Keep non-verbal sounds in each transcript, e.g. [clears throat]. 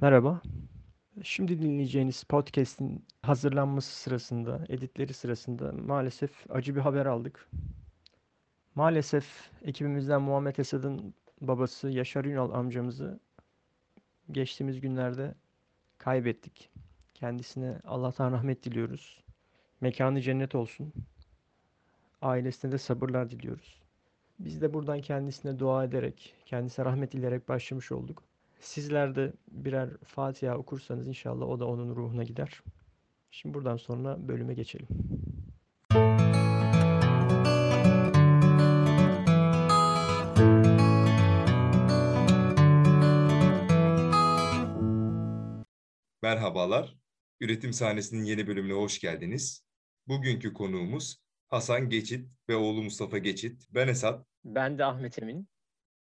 Merhaba. Şimdi dinleyeceğiniz podcast'in hazırlanması sırasında, editleri sırasında maalesef acı bir haber aldık. Maalesef ekibimizden Muhammed Esad'ın babası Yaşar Ünal amcamızı geçtiğimiz günlerde kaybettik. Kendisine Allah'tan rahmet diliyoruz. Mekanı cennet olsun. Ailesine de sabırlar diliyoruz. Biz de buradan kendisine dua ederek, kendisine rahmet dileyerek başlamış olduk. Sizler de birer Fatiha okursanız inşallah o da onun ruhuna gider. Şimdi buradan sonra bölüme geçelim. Merhabalar. Üretim sahnesinin yeni bölümüne hoş geldiniz. Bugünkü konuğumuz Hasan Geçit ve oğlu Mustafa Geçit. Ben Esat. Ben de Ahmet Emin.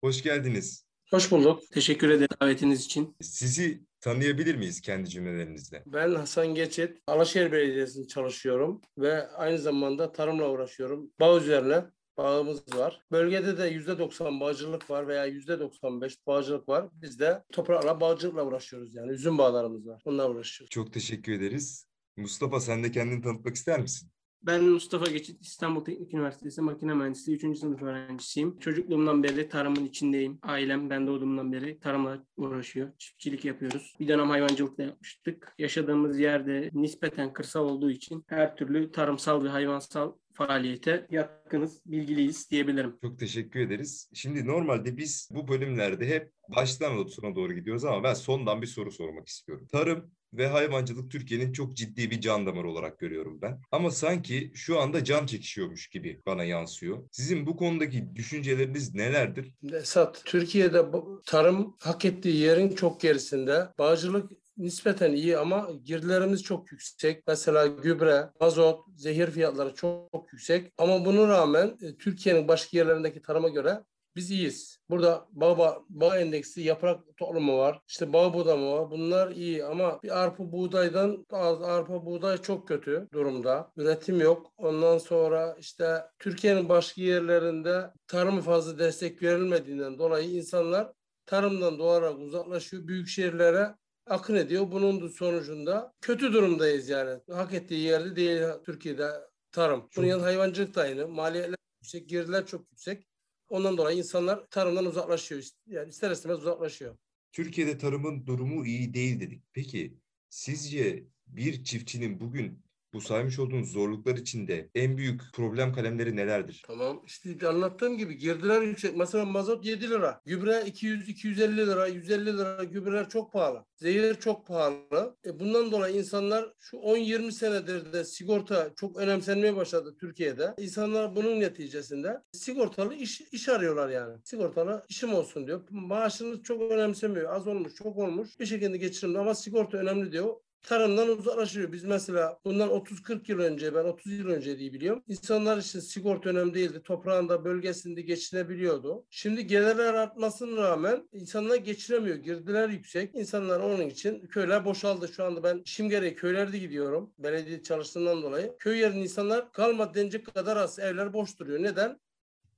Hoş geldiniz. Hoş bulduk. Teşekkür ederim davetiniz için. Sizi tanıyabilir miyiz kendi cümlelerinizle? Ben Hasan Geçit, Alaşehir Belediyesi'nde çalışıyorum ve aynı zamanda tarımla uğraşıyorum. Bağ üzerine bağımız var. Bölgede de %90 bağcılık var veya %95 bağcılık var. Biz de toprakla bağcılıkla uğraşıyoruz yani. Üzüm bağlarımız var. Onunla uğraşıyoruz. Çok teşekkür ederiz. Mustafa sen de kendini tanıtmak ister misin? Ben Mustafa Geçit, İstanbul Teknik Üniversitesi Makine Mühendisliği 3. sınıf öğrencisiyim. Çocukluğumdan beri tarımın içindeyim. Ailem ben doğduğumdan beri tarımla uğraşıyor. Çiftçilik yapıyoruz. Bir dönem hayvancılık da yapmıştık. Yaşadığımız yerde nispeten kırsal olduğu için her türlü tarımsal ve hayvansal faaliyete yatkınız, bilgiliyiz diyebilirim. Çok teşekkür ederiz. Şimdi normalde biz bu bölümlerde hep baştan sona doğru gidiyoruz ama ben sondan bir soru sormak istiyorum. Tarım ve hayvancılık Türkiye'nin çok ciddi bir can damarı olarak görüyorum ben. Ama sanki şu anda can çekişiyormuş gibi bana yansıyor. Sizin bu konudaki düşünceleriniz nelerdir? Esat, Türkiye'de tarım hak ettiği yerin çok gerisinde. Bağcılık nispeten iyi ama girdilerimiz çok yüksek. Mesela gübre, mazot, zehir fiyatları çok, çok yüksek. Ama buna rağmen e, Türkiye'nin başka yerlerindeki tarıma göre biz iyiyiz. Burada bağ, bağ endeksi, yaprak toplumu var. İşte bağ budama var. Bunlar iyi ama bir arpa buğdaydan az arpa buğday çok kötü durumda. Üretim yok. Ondan sonra işte Türkiye'nin başka yerlerinde tarımı fazla destek verilmediğinden dolayı insanlar tarımdan doğarak uzaklaşıyor. Büyük şehirlere akın ediyor. Bunun sonucunda kötü durumdayız yani. Hak ettiği yerde değil Türkiye'de tarım. Bunun yanında hayvancılık da aynı. Maliyetler yüksek, girdiler çok yüksek. Ondan dolayı insanlar tarımdan uzaklaşıyor. Yani ister istemez uzaklaşıyor. Türkiye'de tarımın durumu iyi değil dedik. Peki sizce bir çiftçinin bugün bu saymış olduğunuz zorluklar içinde en büyük problem kalemleri nelerdir? Tamam işte anlattığım gibi girdiler yüksek. Mesela mazot 7 lira. Gübre 200-250 lira, 150 lira. Gübreler çok pahalı. Zehir çok pahalı. E bundan dolayı insanlar şu 10-20 senedir de sigorta çok önemsenmeye başladı Türkiye'de. İnsanlar bunun neticesinde sigortalı iş, iş arıyorlar yani. Sigortalı işim olsun diyor. Maaşını çok önemsemiyor. Az olmuş, çok olmuş. Bir şekilde geçirim ama sigorta önemli diyor tarımdan uzaklaşıyor. Biz mesela bundan 30-40 yıl önce ben 30 yıl önce diye biliyorum. İnsanlar için sigorta önemli değildi. Toprağında bölgesinde geçinebiliyordu. Şimdi gelirler artmasına rağmen insanlar geçinemiyor. Girdiler yüksek. İnsanlar onun için köyler boşaldı. Şu anda ben işim gereği köylerde gidiyorum. Belediye çalıştığından dolayı. Köy yerinde insanlar kalmadı denecek kadar az. Evler boş duruyor. Neden?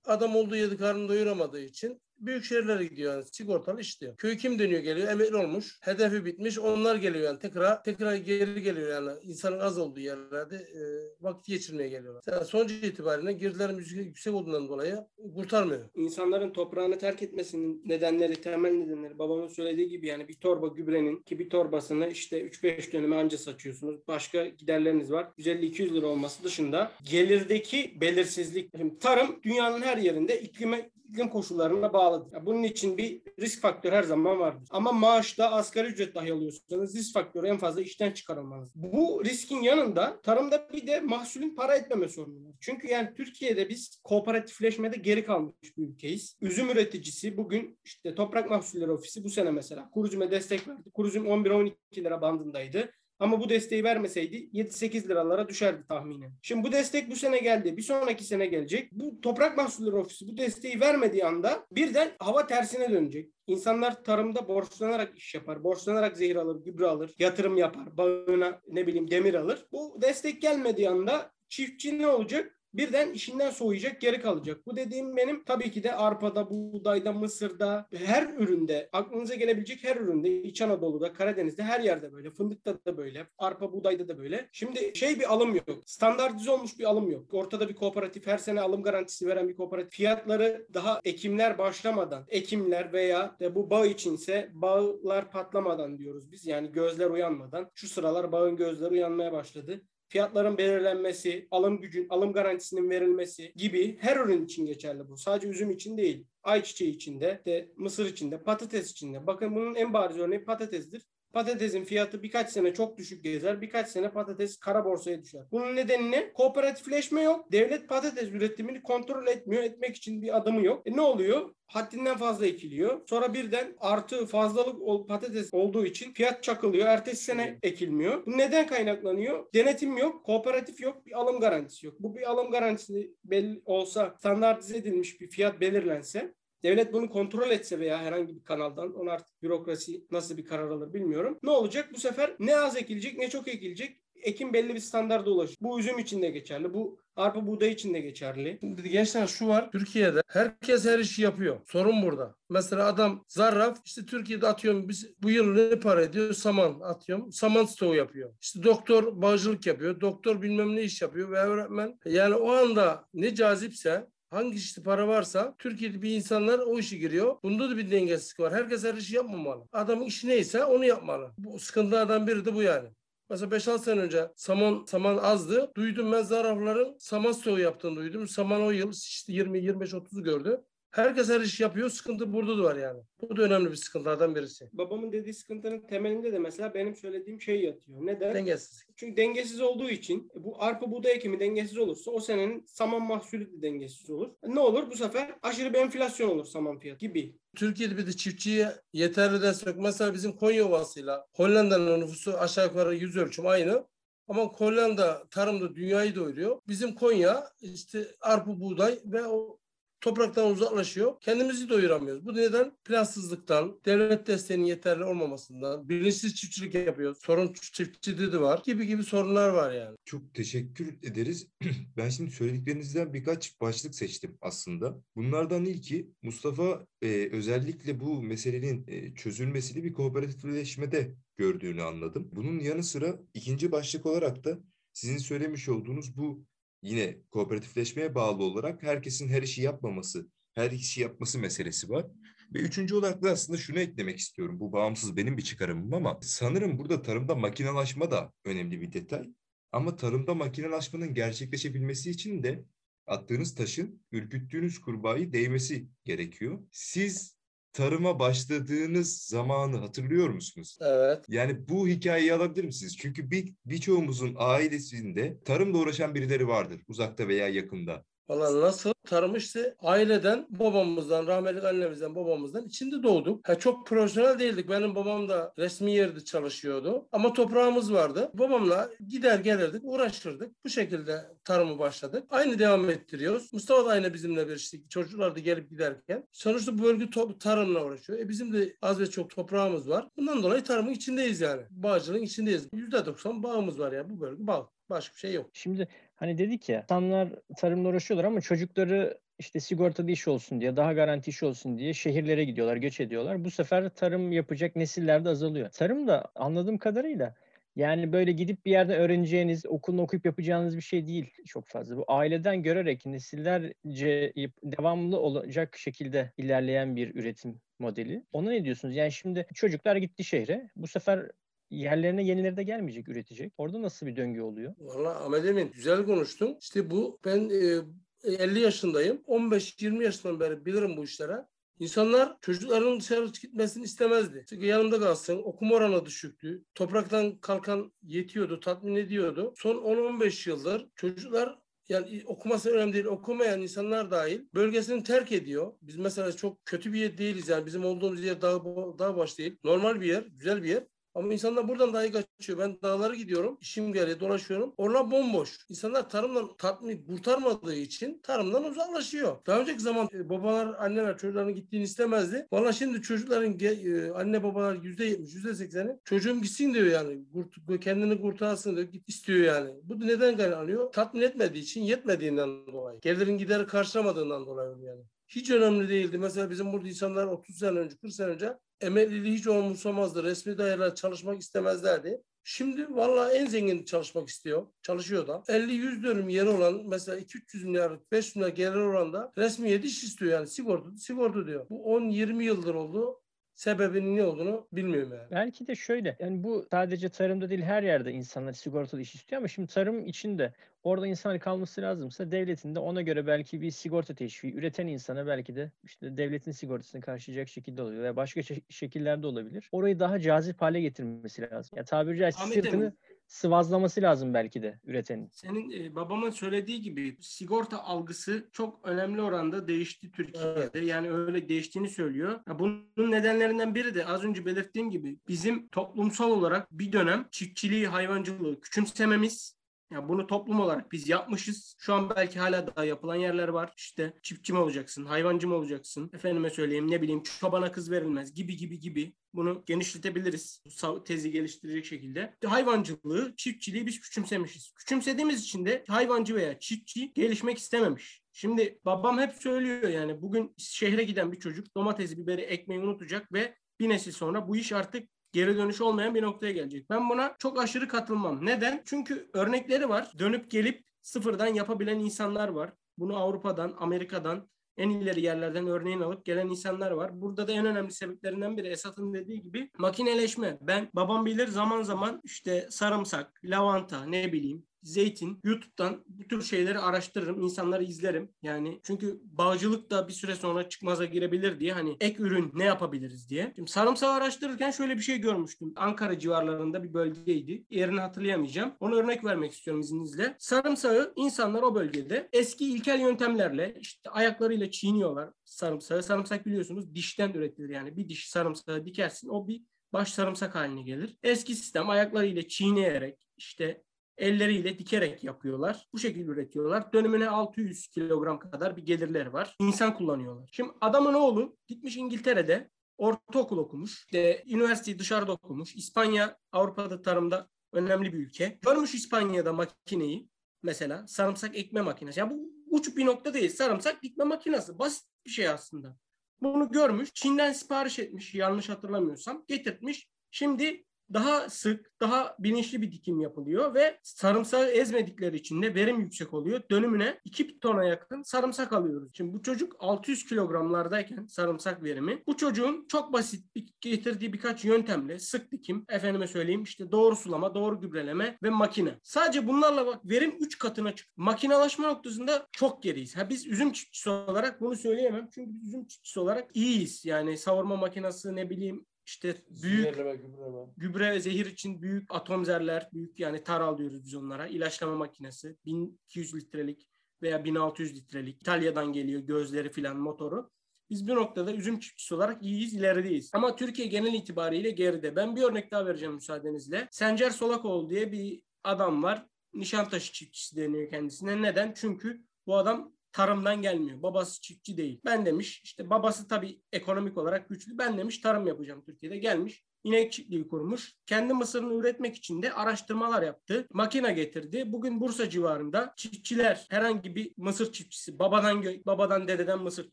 Adam olduğu yedi karnını doyuramadığı için büyük şehirlere gidiyor yani sigortalı iş diyor. Köy kim dönüyor geliyor emekli olmuş hedefi bitmiş onlar geliyor yani tekrar tekrar geri geliyor yani insanın az olduğu yerlerde e, vakit geçirmeye geliyorlar. Yani sonuç itibariyle girdilerin yüksek, olduğundan dolayı kurtarmıyor. İnsanların toprağını terk etmesinin nedenleri temel nedenleri babamın söylediği gibi yani bir torba gübrenin ki bir torbasını işte 3-5 döneme anca saçıyorsunuz. Başka giderleriniz var. 150-200 lira olması dışında gelirdeki belirsizlik. Şimdi tarım dünyanın her yerinde iklime iklim koşullarına bağlıdır. Bunun için bir risk faktörü her zaman vardır. Ama maaşta asgari ücret dahi alıyorsanız risk faktörü en fazla işten çıkarılmanız. Bu riskin yanında tarımda bir de mahsulün para etmeme sorunu var. Çünkü yani Türkiye'de biz kooperatifleşmede geri kalmış bir ülkeyiz. Üzüm üreticisi bugün işte Toprak Mahsulleri Ofisi bu sene mesela Kurucum'a destek verdi. Kurucum 11-12 lira bandındaydı. Ama bu desteği vermeseydi 7-8 liralara düşerdi tahminen. Şimdi bu destek bu sene geldi. Bir sonraki sene gelecek. Bu Toprak Mahsulleri Ofisi bu desteği vermediği anda birden hava tersine dönecek. İnsanlar tarımda borçlanarak iş yapar. Borçlanarak zehir alır, gübre alır, yatırım yapar. Bağına ne bileyim demir alır. Bu destek gelmediği anda çiftçi ne olacak? Birden işinden soğuyacak, geri kalacak. Bu dediğim benim tabii ki de arpada, buğdayda, mısırda, her üründe, aklınıza gelebilecek her üründe, İç Anadolu'da, Karadeniz'de her yerde böyle. Fındıkta da böyle, arpa, buğdayda da böyle. Şimdi şey bir alım yok. Standartize olmuş bir alım yok. Ortada bir kooperatif, her sene alım garantisi veren bir kooperatif. Fiyatları daha ekimler başlamadan, ekimler veya de bu bağ içinse bağlar patlamadan diyoruz biz. Yani gözler uyanmadan. Şu sıralar bağın gözleri uyanmaya başladı fiyatların belirlenmesi, alım gücün, alım garantisinin verilmesi gibi her ürün için geçerli bu. Sadece üzüm için değil. Ayçiçeği için de, de mısır için de, patates için de. Bakın bunun en bariz örneği patatesdir. Patatesin fiyatı birkaç sene çok düşük gezer. Birkaç sene patates kara borsaya düşer. Bunun nedeni ne? Kooperatifleşme yok. Devlet patates üretimini kontrol etmiyor. Etmek için bir adımı yok. E ne oluyor? haddinden fazla ekiliyor. Sonra birden artı fazlalık patates olduğu için fiyat çakılıyor. Ertesi sene ekilmiyor. Bu neden kaynaklanıyor? Denetim yok, kooperatif yok, bir alım garantisi yok. Bu bir alım garantisi belli olsa, standartize edilmiş bir fiyat belirlense Devlet bunu kontrol etse veya herhangi bir kanaldan onu artık bürokrasi nasıl bir karar alır bilmiyorum. Ne olacak? Bu sefer ne az ekilecek ne çok ekilecek. Ekim belli bir standarda ulaşır. Bu üzüm için de geçerli. Bu arpa buğday için de geçerli. Şimdi gençler şu var. Türkiye'de herkes her işi yapıyor. Sorun burada. Mesela adam zarraf işte Türkiye'de atıyorum biz bu yıl ne para ediyor? Saman atıyorum. Saman stoğu yapıyor. İşte doktor bağcılık yapıyor. Doktor bilmem ne iş yapıyor ve öğretmen. Yani o anda ne cazipse Hangi işte para varsa Türkiye'de bir insanlar o işi giriyor. Bunda da bir dengesizlik var. Herkes her işi yapmamalı. Adamın işi neyse onu yapmalı. Bu sıkıntılardan biri de bu yani. Mesela 5-6 sene önce saman saman azdı. Duydum ben zarafların saman stoğu yaptığını duydum. Saman o yıl işte 20-25-30'u gördü. Herkes her iş yapıyor. Sıkıntı burada da var yani. Bu da önemli bir sıkıntılardan birisi. Babamın dediği sıkıntının temelinde de mesela benim söylediğim şey yatıyor. Neden? Dengesiz. Çünkü dengesiz olduğu için bu arpa buğday ekimi dengesiz olursa o senenin saman mahsulü de dengesiz olur. Ne olur? Bu sefer aşırı bir enflasyon olur saman fiyatı gibi. Türkiye'de bir de çiftçiye yeterli destek. Mesela bizim Konya Ovası'yla Hollanda'nın nüfusu aşağı yukarı yüz ölçüm aynı. Ama Hollanda tarımda dünyayı doyuruyor. Bizim Konya işte arpa buğday ve o topraktan uzaklaşıyor. Kendimizi doyuramıyoruz. Bu neden? Plansızlıktan, devlet desteğinin yeterli olmamasından, bilinçsiz çiftçilik yapıyoruz. Sorun çiftçide de var. Gibi gibi sorunlar var yani. Çok teşekkür ederiz. [clears throat] ben şimdi söylediklerinizden birkaç başlık seçtim aslında. Bunlardan ilki Mustafa e, özellikle bu meselenin e, çözülmesini bir kooperatifleşmede gördüğünü anladım. Bunun yanı sıra ikinci başlık olarak da sizin söylemiş olduğunuz bu yine kooperatifleşmeye bağlı olarak herkesin her işi yapmaması, her işi yapması meselesi var. Ve üçüncü olarak da aslında şunu eklemek istiyorum. Bu bağımsız benim bir çıkarımım ama sanırım burada tarımda makinalaşma da önemli bir detay. Ama tarımda makinalaşmanın gerçekleşebilmesi için de attığınız taşın ürküttüğünüz kurbağayı değmesi gerekiyor. Siz tarıma başladığınız zamanı hatırlıyor musunuz? Evet. Yani bu hikayeyi alabilir misiniz? Çünkü bir birçoğumuzun ailesinde tarımla uğraşan birileri vardır uzakta veya yakında. Valla nasıl? Tarım işte aileden, babamızdan, rahmetli annemizden, babamızdan içinde doğduk. Ha, çok profesyonel değildik. Benim babam da resmi yerde çalışıyordu. Ama toprağımız vardı. Babamla gider gelirdik, uğraşırdık. Bu şekilde tarımı başladık. Aynı devam ettiriyoruz. Mustafa da aynı bizimle bir işte çocuklar da gelip giderken. Sonuçta bu bölge tarımla uğraşıyor. E bizim de az ve çok toprağımız var. Bundan dolayı tarımın içindeyiz yani. Bağcılığın içindeyiz. %90 bağımız var yani bu bölge bağ. Başka bir şey yok. Şimdi hani dedik ya insanlar tarımla uğraşıyorlar ama çocukları işte sigortalı iş olsun diye, daha garanti iş olsun diye şehirlere gidiyorlar, göç ediyorlar. Bu sefer tarım yapacak nesiller de azalıyor. Tarım da anladığım kadarıyla yani böyle gidip bir yerden öğreneceğiniz, okulunu okuyup yapacağınız bir şey değil çok fazla. Bu aileden görerek nesillerce devamlı olacak şekilde ilerleyen bir üretim modeli. Ona ne diyorsunuz? Yani şimdi çocuklar gitti şehre. Bu sefer yerlerine yenileri de gelmeyecek, üretecek. Orada nasıl bir döngü oluyor? Valla Ahmet Emin güzel konuştun. İşte bu ben e, 50 yaşındayım. 15-20 yaşından beri bilirim bu işlere. İnsanlar çocuklarının dışarı gitmesini istemezdi. Çünkü yanımda kalsın. Okuma oranı düşüktü. Topraktan kalkan yetiyordu, tatmin ediyordu. Son 10-15 yıldır çocuklar yani okuması önemli değil. Okumayan insanlar dahil bölgesini terk ediyor. Biz mesela çok kötü bir yer değiliz yani. Bizim olduğumuz yer dağ, dağ baş değil. Normal bir yer, güzel bir yer. Ama insanlar buradan dahi kaçıyor. Ben dağlara gidiyorum. işim gereği dolaşıyorum. Oralar bomboş. İnsanlar tarımdan tatmin kurtarmadığı için tarımdan uzaklaşıyor. Daha önceki zaman e, babalar, anneler çocukların gittiğini istemezdi. Valla şimdi çocukların e, anne babalar yüzde yetmiş, yüzde sekseni çocuğum gitsin diyor yani. Kurt- kendini kurtarsın diyor. Git istiyor yani. Bu neden kaynaklanıyor? Tatmin etmediği için, yetmediğinden dolayı. Gelirin gideri karşılamadığından dolayı yani. Hiç önemli değildi. Mesela bizim burada insanlar 30 sene önce, 40 sene önce emekliliği hiç umursamazdı. Resmi daireler çalışmak istemezlerdi. Şimdi vallahi en zengin çalışmak istiyor. Çalışıyor da. 50-100 dönüm yeri olan mesela 2-300 milyar, 500 milyar gelir olan da resmiyet iş istiyor yani. Sigorta, sigorta diyor. Bu 10-20 yıldır oldu. Sebebinin ne olduğunu bilmiyorum yani. Belki de şöyle. Yani bu sadece tarımda değil her yerde insanlar sigortalı iş istiyor ama şimdi tarım için de orada insan kalması lazımsa devletin de ona göre belki bir sigorta teşviği üreten insana belki de işte devletin sigortasını karşılayacak şekilde oluyor veya başka şe- şekillerde olabilir. Orayı daha cazip hale getirmesi lazım. Ya tabiri caizse sırtını. Sıvazlaması lazım belki de üretenin. Senin e, babamın söylediği gibi sigorta algısı çok önemli oranda değişti Türkiye'de. Yani öyle değiştiğini söylüyor. Ya bunun nedenlerinden biri de az önce belirttiğim gibi bizim toplumsal olarak bir dönem çiftçiliği, hayvancılığı küçümsememiz ya bunu toplum olarak biz yapmışız. Şu an belki hala daha yapılan yerler var. İşte çiftçi mi olacaksın, hayvancı mı olacaksın? Efendime söyleyeyim ne bileyim çobana kız verilmez gibi gibi gibi. Bunu genişletebiliriz. Tezi geliştirecek şekilde. Hayvancılığı, çiftçiliği biz küçümsemişiz. Küçümsediğimiz için de hayvancı veya çiftçi gelişmek istememiş. Şimdi babam hep söylüyor yani bugün şehre giden bir çocuk domatesi, biberi, ekmeği unutacak ve bir nesil sonra bu iş artık geri dönüş olmayan bir noktaya gelecek. Ben buna çok aşırı katılmam. Neden? Çünkü örnekleri var. Dönüp gelip sıfırdan yapabilen insanlar var. Bunu Avrupa'dan, Amerika'dan, en ileri yerlerden örneğin alıp gelen insanlar var. Burada da en önemli sebeplerinden biri Esat'ın dediği gibi makineleşme. Ben babam bilir zaman zaman işte sarımsak, lavanta ne bileyim zeytin, YouTube'dan bu tür şeyleri araştırırım, insanları izlerim. Yani çünkü bağcılık da bir süre sonra çıkmaza girebilir diye hani ek ürün ne yapabiliriz diye. Şimdi sarımsağı araştırırken şöyle bir şey görmüştüm. Ankara civarlarında bir bölgeydi. Yerini hatırlayamayacağım. Onu örnek vermek istiyorum izninizle. Sarımsağı insanlar o bölgede eski ilkel yöntemlerle işte ayaklarıyla çiğniyorlar sarımsağı. Sarımsak biliyorsunuz dişten üretilir yani. Bir diş sarımsağı dikersin o bir baş sarımsak haline gelir. Eski sistem ayaklarıyla çiğneyerek işte elleriyle dikerek yapıyorlar. Bu şekilde üretiyorlar. Dönümüne 600 kilogram kadar bir gelirleri var. İnsan kullanıyorlar. Şimdi adamın oğlu gitmiş İngiltere'de ortaokul okumuş. İşte üniversiteyi dışarıda okumuş. İspanya Avrupa'da tarımda önemli bir ülke. Görmüş İspanya'da makineyi mesela sarımsak ekme makinesi. Ya bu uç bir nokta değil. Sarımsak dikme makinesi. Basit bir şey aslında. Bunu görmüş. Çin'den sipariş etmiş yanlış hatırlamıyorsam. Getirtmiş. Şimdi daha sık, daha bilinçli bir dikim yapılıyor ve sarımsağı ezmedikleri için de verim yüksek oluyor. Dönümüne 2 tona yakın sarımsak alıyoruz. Şimdi bu çocuk 600 kilogramlardayken sarımsak verimi bu çocuğun çok basit getirdiği birkaç yöntemle sık dikim, efendime söyleyeyim işte doğru sulama, doğru gübreleme ve makine. Sadece bunlarla bak verim 3 katına çıktı. Makinalaşma noktasında çok geriyiz. Ha biz üzüm çiftçisi olarak bunu söyleyemem. Çünkü biz üzüm çiftçisi olarak iyiyiz. Yani savurma makinesi ne bileyim işte büyük Zehirleme, gübreleme. gübre ve zehir için büyük atom zerler, büyük yani taral diyoruz biz onlara. İlaçlama makinesi 1200 litrelik veya 1600 litrelik İtalya'dan geliyor gözleri filan motoru. Biz bir noktada üzüm çiftçisi olarak iyiyiz, ilerideyiz. Ama Türkiye genel itibariyle geride. Ben bir örnek daha vereceğim müsaadenizle. Sencer Solakoğlu diye bir adam var. Nişantaşı çiftçisi deniyor kendisine. Neden? Çünkü bu adam tarımdan gelmiyor. Babası çiftçi değil. Ben demiş işte babası tabii ekonomik olarak güçlü. Ben demiş tarım yapacağım Türkiye'de. Gelmiş inek çiftliği kurmuş. Kendi mısırını üretmek için de araştırmalar yaptı. Makine getirdi. Bugün Bursa civarında çiftçiler herhangi bir mısır çiftçisi babadan babadan dededen mısır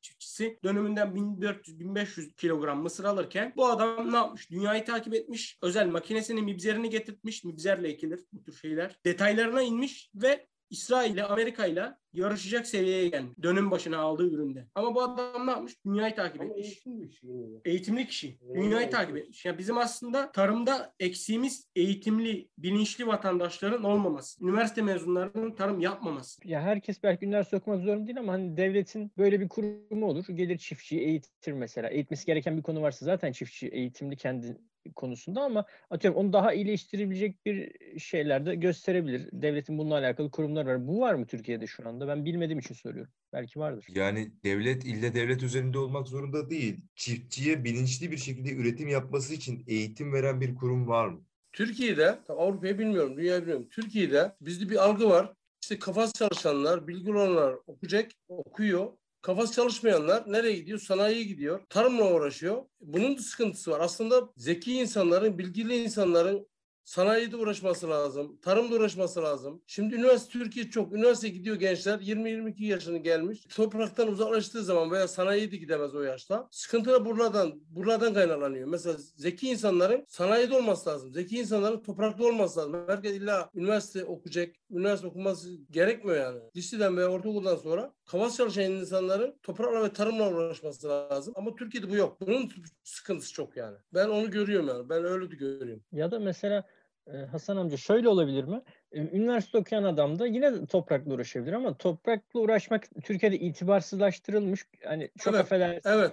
çiftçisi dönümünden 1400-1500 kilogram mısır alırken bu adam ne yapmış? Dünyayı takip etmiş. Özel makinesini mibzerini getirtmiş. Mibzerle ekilir bu tür şeyler. Detaylarına inmiş ve İsrail ile Amerika ile yarışacak seviyeye gelmiş. Dönüm başına aldığı üründe. Ama bu adam ne yapmış? Dünyayı takip Ama etmiş. eğitim bir şey. yani. Eğitimli kişi. Dünyayı evet. takip etmiş. Yani bizim aslında tarımda eksiğimiz eğitimli, bilinçli vatandaşların olmaması. Üniversite mezunlarının tarım yapmaması. Ya herkes belki üniversite okumak zorunda değil ama hani devletin böyle bir kurumu olur. Gelir çiftçiyi eğitir mesela. Eğitmesi gereken bir konu varsa zaten çiftçi eğitimli kendi konusunda ama atıyorum onu daha iyileştirebilecek bir şeyler de gösterebilir. Devletin bununla alakalı kurumlar var. Bu var mı Türkiye'de şu anda? Ben bilmediğim için soruyorum. Belki vardır. Yani devlet ille devlet üzerinde olmak zorunda değil. Çiftçiye bilinçli bir şekilde üretim yapması için eğitim veren bir kurum var mı? Türkiye'de, Avrupa'yı bilmiyorum, dünyayı bilmiyorum. Türkiye'de bizde bir algı var. İşte kafası çalışanlar, bilgi olanlar okuyacak, okuyor. Kafası çalışmayanlar nereye gidiyor? Sanayiye gidiyor. Tarımla uğraşıyor. Bunun da sıkıntısı var. Aslında zeki insanların, bilgili insanların sanayide uğraşması lazım. Tarımda uğraşması lazım. Şimdi üniversite Türkiye çok. Üniversite gidiyor gençler. 20-22 yaşını gelmiş. Topraktan uzaklaştığı zaman veya sanayiye de gidemez o yaşta. Sıkıntı da buradan, buradan kaynaklanıyor. Mesela zeki insanların sanayide olması lazım. Zeki insanların toprakta olması lazım. Herkes illa üniversite okuyacak. Üniversite okuması gerekmiyor yani. Liseden veya ortaokuldan sonra kafası çalışan insanların toprakla ve tarımla uğraşması lazım. Ama Türkiye'de bu yok. Bunun sıkıntısı çok yani. Ben onu görüyorum yani. Ben öyle de görüyorum. Ya da mesela e, Hasan amca şöyle olabilir mi? E, Üniversite okuyan adam da yine toprakla uğraşabilir ama toprakla uğraşmak Türkiye'de itibarsızlaştırılmış. Hani çok Evet, affedersiniz evet.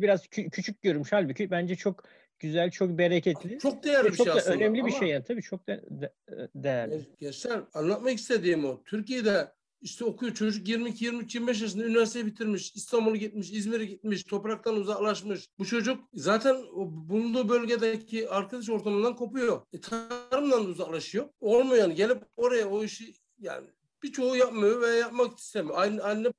biraz kü- küçük görmüş halbuki bence çok güzel, çok bereketli. Çok değerli ve bir çok şey da aslında. önemli bir şey yani tabii çok da de- değerli. Gençler anlatmak istediğim o. Türkiye'de işte okuyor çocuk 22, 23, 25 yaşında üniversite bitirmiş. İstanbul'a gitmiş, İzmir'e gitmiş, topraktan uzaklaşmış. Bu çocuk zaten bulunduğu bölgedeki arkadaş ortamından kopuyor. E, tarımdan da uzaklaşıyor. Olmuyor yani. Gelip oraya o işi yani birçoğu yapmıyor veya yapmak istemiyor. Anne, anne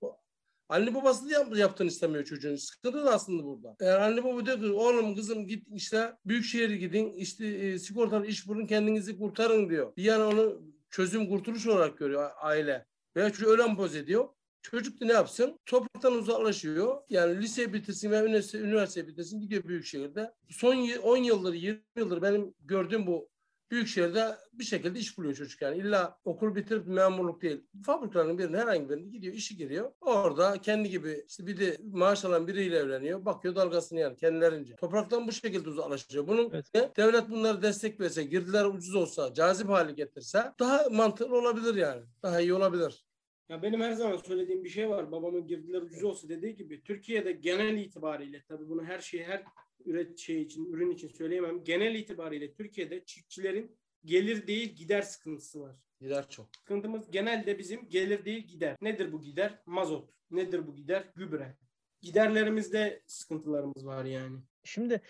Anne babası da yap, yaptığını istemiyor çocuğun. Sıkıntı da aslında burada. Eğer anne baba diyor ki oğlum kızım git işte büyük şehre gidin işte e, sigortalı iş bulun kendinizi kurtarın diyor. Bir yana onu çözüm kurtuluş olarak görüyor aile. Veya çocuğu öyle empoze ediyor. Çocuk da ne yapsın? Topraktan uzaklaşıyor. Yani lise bitirsin veya üniversite, üniversite bitirsin gidiyor büyük şehirde. Son y- 10 yıldır, 20 yıldır benim gördüğüm bu büyük şehirde bir şekilde iş buluyor çocuk yani. İlla okul bitirip memurluk değil. Fabrikaların birine herhangi birine gidiyor, işi giriyor. Orada kendi gibi işte bir de maaş alan biriyle evleniyor. Bakıyor dalgasını yani kendilerince. Topraktan bu şekilde uzaklaşıyor. Bunun Evet. devlet bunları destek verse, girdiler ucuz olsa, cazip hale getirse daha mantıklı olabilir yani. Daha iyi olabilir. Ya benim her zaman söylediğim bir şey var. Babamın girdiler ucuz olsa dediği gibi Türkiye'de genel itibariyle tabii bunu her şeyi her üret şey için, ürün için söyleyemem. Genel itibariyle Türkiye'de çiftçilerin gelir değil gider sıkıntısı var. Gider çok. Sıkıntımız genelde bizim gelir değil gider. Nedir bu gider? Mazot. Nedir bu gider? Gübre. Giderlerimizde sıkıntılarımız var yani. Şimdi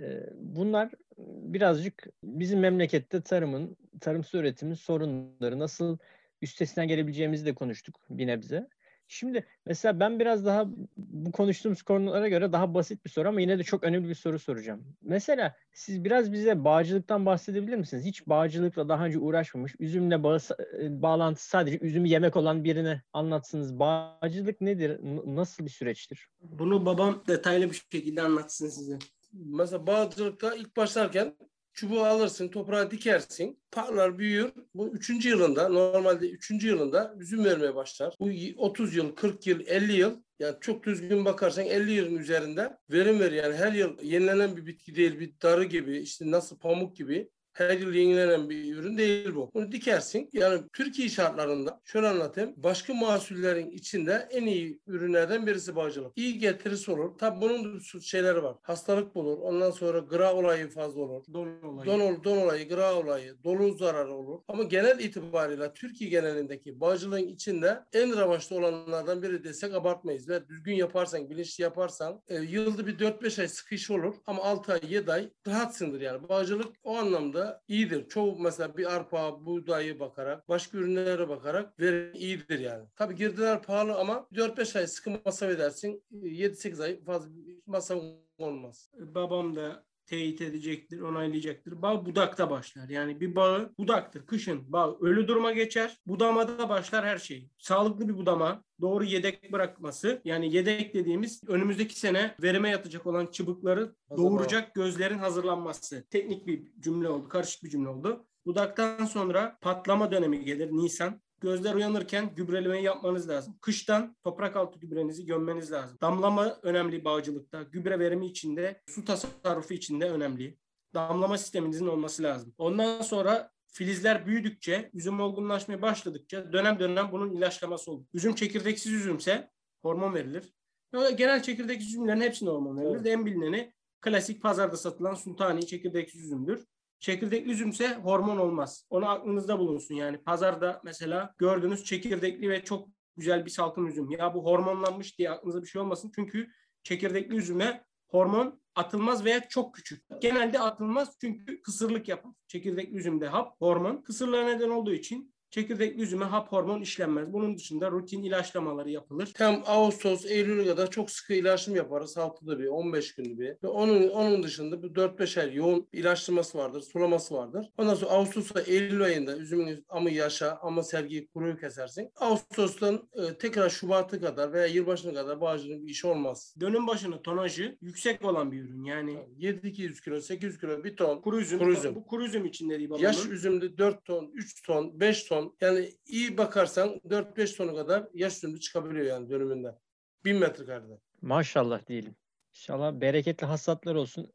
e, bunlar birazcık bizim memlekette tarımın, tarımsal üretimin sorunları nasıl üstesinden gelebileceğimizi de konuştuk bir nebze. Şimdi mesela ben biraz daha bu konuştuğumuz konulara göre daha basit bir soru ama yine de çok önemli bir soru soracağım. Mesela siz biraz bize bağcılıktan bahsedebilir misiniz? Hiç bağcılıkla daha önce uğraşmamış, üzümle bağı, e, bağlantısı sadece üzümü yemek olan birine anlatsınız. Bağcılık nedir? N- nasıl bir süreçtir? Bunu babam detaylı bir şekilde anlatsın size. Mesela bağcılıkta ilk başlarken çubuğu alırsın, toprağa dikersin. Parlar büyür. Bu üçüncü yılında, normalde üçüncü yılında üzüm vermeye başlar. Bu y- 30 yıl, 40 yıl, 50 yıl yani çok düzgün bakarsan 50 yılın üzerinde verim veriyor. Yani her yıl yenilenen bir bitki değil, bir darı gibi, işte nasıl pamuk gibi her yıl yenilenen bir ürün değil bu. Bunu dikersin. Yani Türkiye şartlarında şöyle anlatayım. Başka mahsullerin içinde en iyi ürünlerden birisi bağcılık. İyi getirisi olur. Tabi bunun şeyleri var. Hastalık bulur. Ondan sonra gıra olayı fazla olur. Don olayı. Don, don olayı, gıra olayı, dolu zararı olur. Ama genel itibariyle Türkiye genelindeki bağcılığın içinde en revaçta olanlardan biri desek abartmayız. Ve düzgün yaparsan, bilinçli yaparsan e, yılda bir 4-5 ay sıkı iş olur. Ama 6 ay, 7 ay rahatsındır yani. Bağcılık o anlamda iyidir. Çoğu mesela bir arpa, buğdayı bakarak, başka ürünlere bakarak verim iyidir yani. Tabii girdiler pahalı ama 4-5 ay sıkı masraf edersin. 7-8 ay fazla masraf olmaz. babam da teyit edecektir, onaylayacaktır. Bağ budakta başlar. Yani bir bağı budaktır. Kışın bağ ölü duruma geçer. Budamada başlar her şey. Sağlıklı bir budama, doğru yedek bırakması. Yani yedek dediğimiz önümüzdeki sene verime yatacak olan çıbıkları doğuracak gözlerin hazırlanması. Teknik bir cümle oldu, karışık bir cümle oldu. Budaktan sonra patlama dönemi gelir Nisan. Gözler uyanırken gübrelemeyi yapmanız lazım. Kıştan toprak altı gübrenizi gömmeniz lazım. Damlama önemli bağcılıkta. Gübre verimi içinde, su tasarrufu içinde önemli. Damlama sisteminizin olması lazım. Ondan sonra filizler büyüdükçe, üzüm olgunlaşmaya başladıkça dönem dönem bunun ilaçlaması olur. Üzüm çekirdeksiz üzümse hormon verilir. Genel çekirdeksiz üzümlerin hepsine hormon verilir. Evet. En bilineni klasik pazarda satılan sultani çekirdeksiz üzümdür. Çekirdekli üzümse hormon olmaz. Onu aklınızda bulunsun yani. Pazarda mesela gördüğünüz çekirdekli ve çok güzel bir salkım üzüm. Ya bu hormonlanmış diye aklınıza bir şey olmasın. Çünkü çekirdekli üzüme hormon atılmaz veya çok küçük. Genelde atılmaz çünkü kısırlık yapar. Çekirdekli üzümde hap, hormon kısırlığa neden olduğu için çekirdekli üzüme hap hormon işlenmez. Bunun dışında rutin ilaçlamaları yapılır. Tam Ağustos, Eylül'e kadar çok sıkı ilaçlama yaparız. Haftada bir, 15 günde bir. Ve onun, onun dışında bir 4-5 ay yoğun ilaçlaması vardır, sulaması vardır. Ondan sonra Ağustos'a Eylül ayında üzümün amı yaşa, ama sergiyi kuruyu kesersin. Ağustos'tan e, tekrar Şubat'a kadar veya yılbaşına kadar bağcının bir işi olmaz. Dönüm başına tonajı yüksek olan bir ürün. Yani 7-200 kilo, 800 kilo, bir ton. kuru üzüm, Kuru üzüm. bu kuru üzüm için dediği babamın. Yaş üzümde 4 ton, 3 ton, 5 ton. Yani iyi bakarsan 4-5 tonu kadar yaş üzümde çıkabiliyor yani dönümünden. 1000 metrekarede. Maşallah diyelim. İnşallah bereketli hasatlar olsun.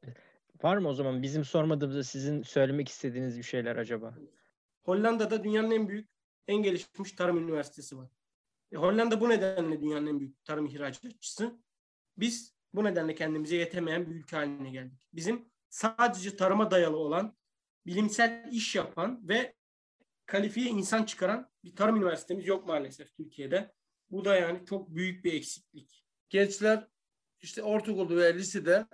Var mı o zaman bizim sormadığımızda sizin söylemek istediğiniz bir şeyler acaba? Hollanda'da dünyanın en büyük, en gelişmiş tarım üniversitesi var. E, Hollanda bu nedenle dünyanın en büyük tarım ihracatçısı. Biz bu nedenle kendimize yetemeyen bir ülke haline geldik. Bizim sadece tarıma dayalı olan, bilimsel iş yapan ve kalifiye insan çıkaran bir tarım üniversitemiz yok maalesef Türkiye'de. Bu da yani çok büyük bir eksiklik. Gençler işte ortaokulda veya lisede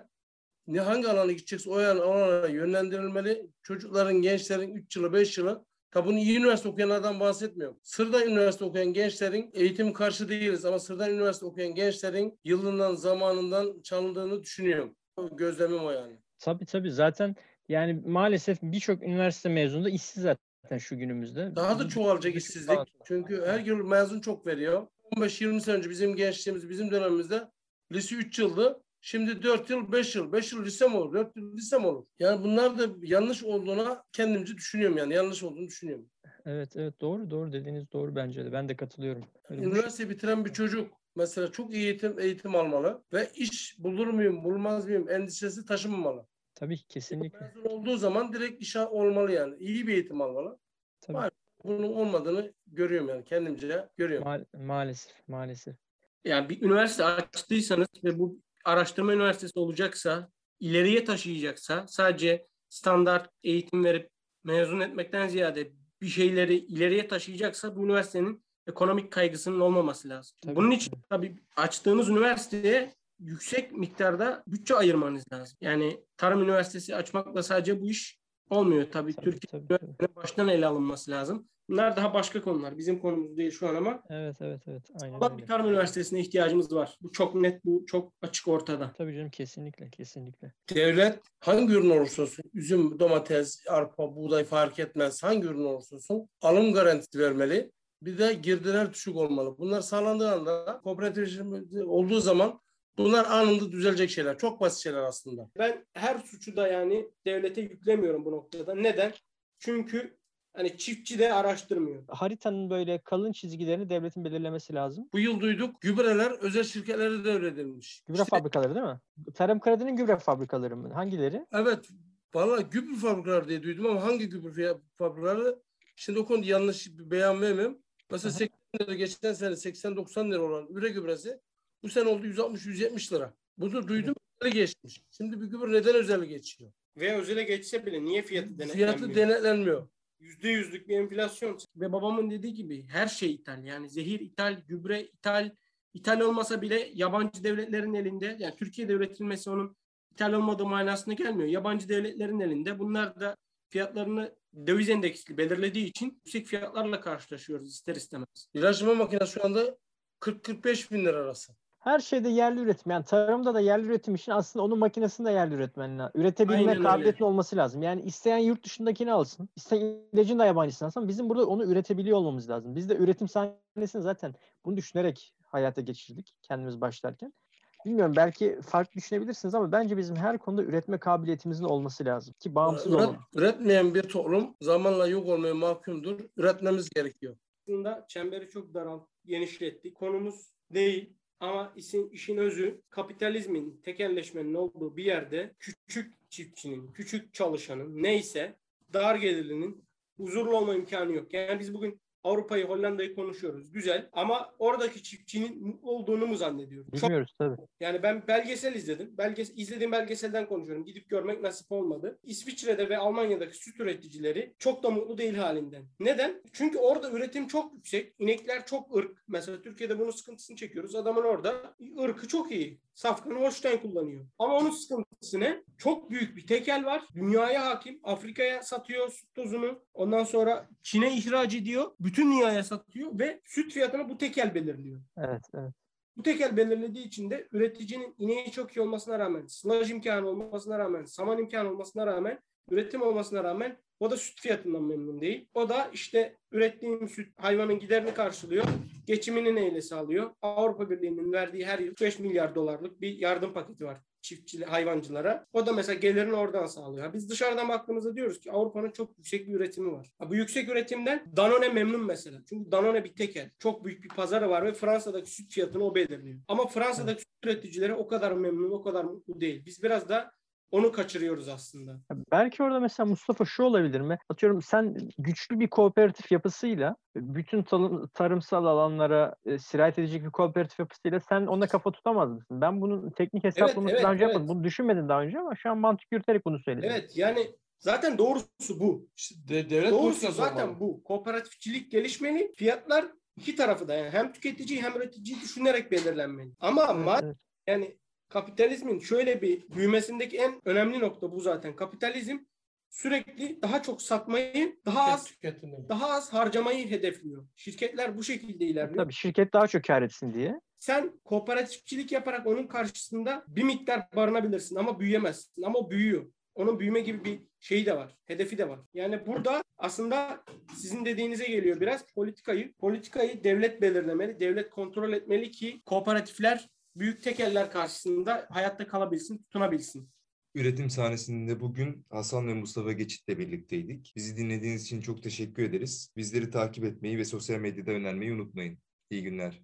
ne hangi alana gidecekse o alana yönlendirilmeli. Çocukların, gençlerin 3 yılı, 5 yılı Tabi bunu iyi üniversite okuyanlardan bahsetmiyorum. Sırda üniversite okuyan gençlerin eğitim karşı değiliz ama Sırda üniversite okuyan gençlerin yılından, zamanından çalındığını düşünüyorum. Gözlemim o yani. Tabii tabii zaten yani maalesef birçok üniversite mezunu da işsiz zaten şu günümüzde. Daha da çoğalacak işsizlik. Çünkü her yıl mezun çok veriyor. 15-20 sene önce bizim gençliğimiz, bizim dönemimizde lise 3 yıldı. Şimdi 4 yıl, 5 yıl. 5 yıl lise mi olur? 4 yıl lise mi olur? Yani bunlar da yanlış olduğuna kendimce düşünüyorum yani. Yanlış olduğunu düşünüyorum. Evet evet doğru doğru dediğiniz doğru bence de. Ben de katılıyorum. Öyle Üniversite bitiren bir çocuk mesela çok iyi eğitim eğitim almalı ve iş bulur muyum, bulmaz mıyım endişesi taşınmamalı. Tabii ki kesinlikle. Mezun olduğu zaman direkt işe olmalı yani. İyi bir eğitim almalı. Tabii. Bunun olmadığını görüyorum yani kendimce görüyorum. Ma- maalesef maalesef. Yani bir üniversite açtıysanız ve bu araştırma üniversitesi olacaksa, ileriye taşıyacaksa sadece standart eğitim verip mezun etmekten ziyade bir şeyleri ileriye taşıyacaksa bu üniversitenin ekonomik kaygısının olmaması lazım. Tabii. Bunun için tabii açtığınız üniversiteye yüksek miktarda bütçe ayırmanız lazım. Yani tarım üniversitesi açmakla sadece bu iş olmuyor tabii. Tabii, Türkiye tabii, tabii. baştan ele alınması lazım. Bunlar daha başka konular. Bizim konumuz değil şu an ama Evet evet evet. Aynen Allah bir tarım üniversitesine ihtiyacımız var. Bu çok net, bu çok açık ortada. Tabii canım kesinlikle kesinlikle. Devlet hangi ürün olursa olsun, üzüm, domates, arpa, buğday fark etmez. Hangi ürün olursa olsun alım garantisi vermeli. Bir de girdiler düşük olmalı. Bunlar sağlandığı anda kooperatif olduğu zaman bunlar anında düzelecek şeyler. Çok basit şeyler aslında. Ben her suçu da yani devlete yüklemiyorum bu noktada. Neden? Çünkü hani çiftçi de araştırmıyor. Haritanın böyle kalın çizgilerini devletin belirlemesi lazım. Bu yıl duyduk gübreler özel şirketlere devredilmiş. Gübre İşte, fabrikaları değil mi? Tarım Kredi'nin gübre fabrikaları mı? Hangileri? evet valla gübre fabrikaları diye duydum ama hangi gübre fabrikaları şimdi o konuda yanlış bir beyan vermem. Mesela Aha. 80 lira geçen sene 80-90 lira olan üre gübresi bu sene oldu 160-170 lira. Bunu duydum öyle geçmiş. Şimdi bir gübre neden özel geçiyor? Ve özele geçse bile niye fiyatı denetlenmiyor? Fiyatı denetlenmiyor. Yüzde yüzlük bir enflasyon. Ve babamın dediği gibi her şey ithal. Yani zehir ithal, gübre ithal. İthal olmasa bile yabancı devletlerin elinde. Yani Türkiye'de üretilmesi onun ithal olmadığı manasına gelmiyor. Yabancı devletlerin elinde. Bunlar da fiyatlarını döviz endeksli belirlediği için yüksek fiyatlarla karşılaşıyoruz ister istemez. İlaçlama makinesi şu anda 40-45 bin lira arası. Her şeyde yerli üretim. Yani tarımda da yerli üretim için aslında onun makinesini de yerli üretmen lazım. Üretebilme Aynen öyle. olması lazım. Yani isteyen yurt dışındakini alsın. isteyen ilacın da yabancısını alsın. Bizim burada onu üretebiliyor olmamız lazım. Biz de üretim sahnesini zaten bunu düşünerek hayata geçirdik kendimiz başlarken. Bilmiyorum belki farklı düşünebilirsiniz ama bence bizim her konuda üretme kabiliyetimizin olması lazım. Ki bağımsız Üret- olalım. üretmeyen bir toplum zamanla yok olmaya mahkumdur. Üretmemiz gerekiyor. aslında çemberi çok daralt, genişlettik. Konumuz değil ama işin, işin özü kapitalizmin, tekelleşmenin olduğu bir yerde küçük çiftçinin, küçük çalışanın neyse dar gelirlinin huzurlu olma imkanı yok. Yani biz bugün Avrupa'yı, Hollanda'yı konuşuyoruz. Güzel. Ama oradaki çiftçinin mutlu olduğunu mu zannediyoruz? Çok Bilmiyoruz tabii. yani ben belgesel izledim. Belges izlediğim belgeselden konuşuyorum. Gidip görmek nasip olmadı. İsviçre'de ve Almanya'daki süt üreticileri çok da mutlu değil halinden. Neden? Çünkü orada üretim çok yüksek. İnekler çok ırk. Mesela Türkiye'de bunun sıkıntısını çekiyoruz. Adamın orada ırkı çok iyi. Safkanı Holstein kullanıyor. Ama onun sıkıntısı ne? Çok büyük bir tekel var. Dünyaya hakim. Afrika'ya satıyor süt tozunu. Ondan sonra Çin'e ihraç ediyor. Bütün dünyaya satıyor ve süt fiyatını bu tekel belirliyor. Evet, evet. Bu tekel belirlediği için de üreticinin ineği çok iyi olmasına rağmen, sılaj imkanı olmasına rağmen, saman imkanı olmasına rağmen, üretim olmasına rağmen o da süt fiyatından memnun değil. O da işte ürettiğim süt hayvanın giderini karşılıyor. Geçimini neyle sağlıyor? Avrupa Birliği'nin verdiği her yıl 5 milyar dolarlık bir yardım paketi var çiftçi hayvancılara. O da mesela gelirini oradan sağlıyor. Biz dışarıdan baktığımızda diyoruz ki Avrupa'nın çok yüksek bir üretimi var. Bu yüksek üretimden Danone memnun mesela. Çünkü Danone bir tekel. Çok büyük bir pazarı var ve Fransa'daki süt fiyatını o belirliyor. Ama Fransa'daki süt üreticileri o kadar memnun, o kadar mutlu değil. Biz biraz da onu kaçırıyoruz aslında. Belki orada mesela Mustafa şu olabilir mi? Atıyorum sen güçlü bir kooperatif yapısıyla bütün tarım- tarımsal alanlara e, sirayet edecek bir kooperatif yapısıyla sen ona kafa tutamaz mısın? Ben bunun teknik hesaplamasını evet, daha önce evet. yapmadım. Bunu düşünmedim daha önce ama şu an mantık yürüterek bunu söyledim. Evet yani zaten doğrusu bu. İşte de- devlet Doğrusu zaten olmalı. bu. Kooperatifçilik gelişmeli. Fiyatlar iki tarafı da yani hem tüketiciyi hem üreticiyi düşünerek belirlenmeli. Ama Evet, ma- evet. yani kapitalizmin şöyle bir büyümesindeki en önemli nokta bu zaten. Kapitalizm sürekli daha çok satmayı, daha az Tüketimde. daha az harcamayı hedefliyor. Şirketler bu şekilde ilerliyor. Tabii şirket daha çok kar etsin diye. Sen kooperatifçilik yaparak onun karşısında bir miktar barınabilirsin ama büyüyemezsin. Ama o büyüyor. Onun büyüme gibi bir şeyi de var. Hedefi de var. Yani burada aslında sizin dediğinize geliyor biraz politikayı. Politikayı devlet belirlemeli, devlet kontrol etmeli ki kooperatifler büyük tekeller karşısında hayatta kalabilsin, tutunabilsin. Üretim sahnesinde bugün Hasan ve Mustafa Geçit'le birlikteydik. Bizi dinlediğiniz için çok teşekkür ederiz. Bizleri takip etmeyi ve sosyal medyada önermeyi unutmayın. İyi günler.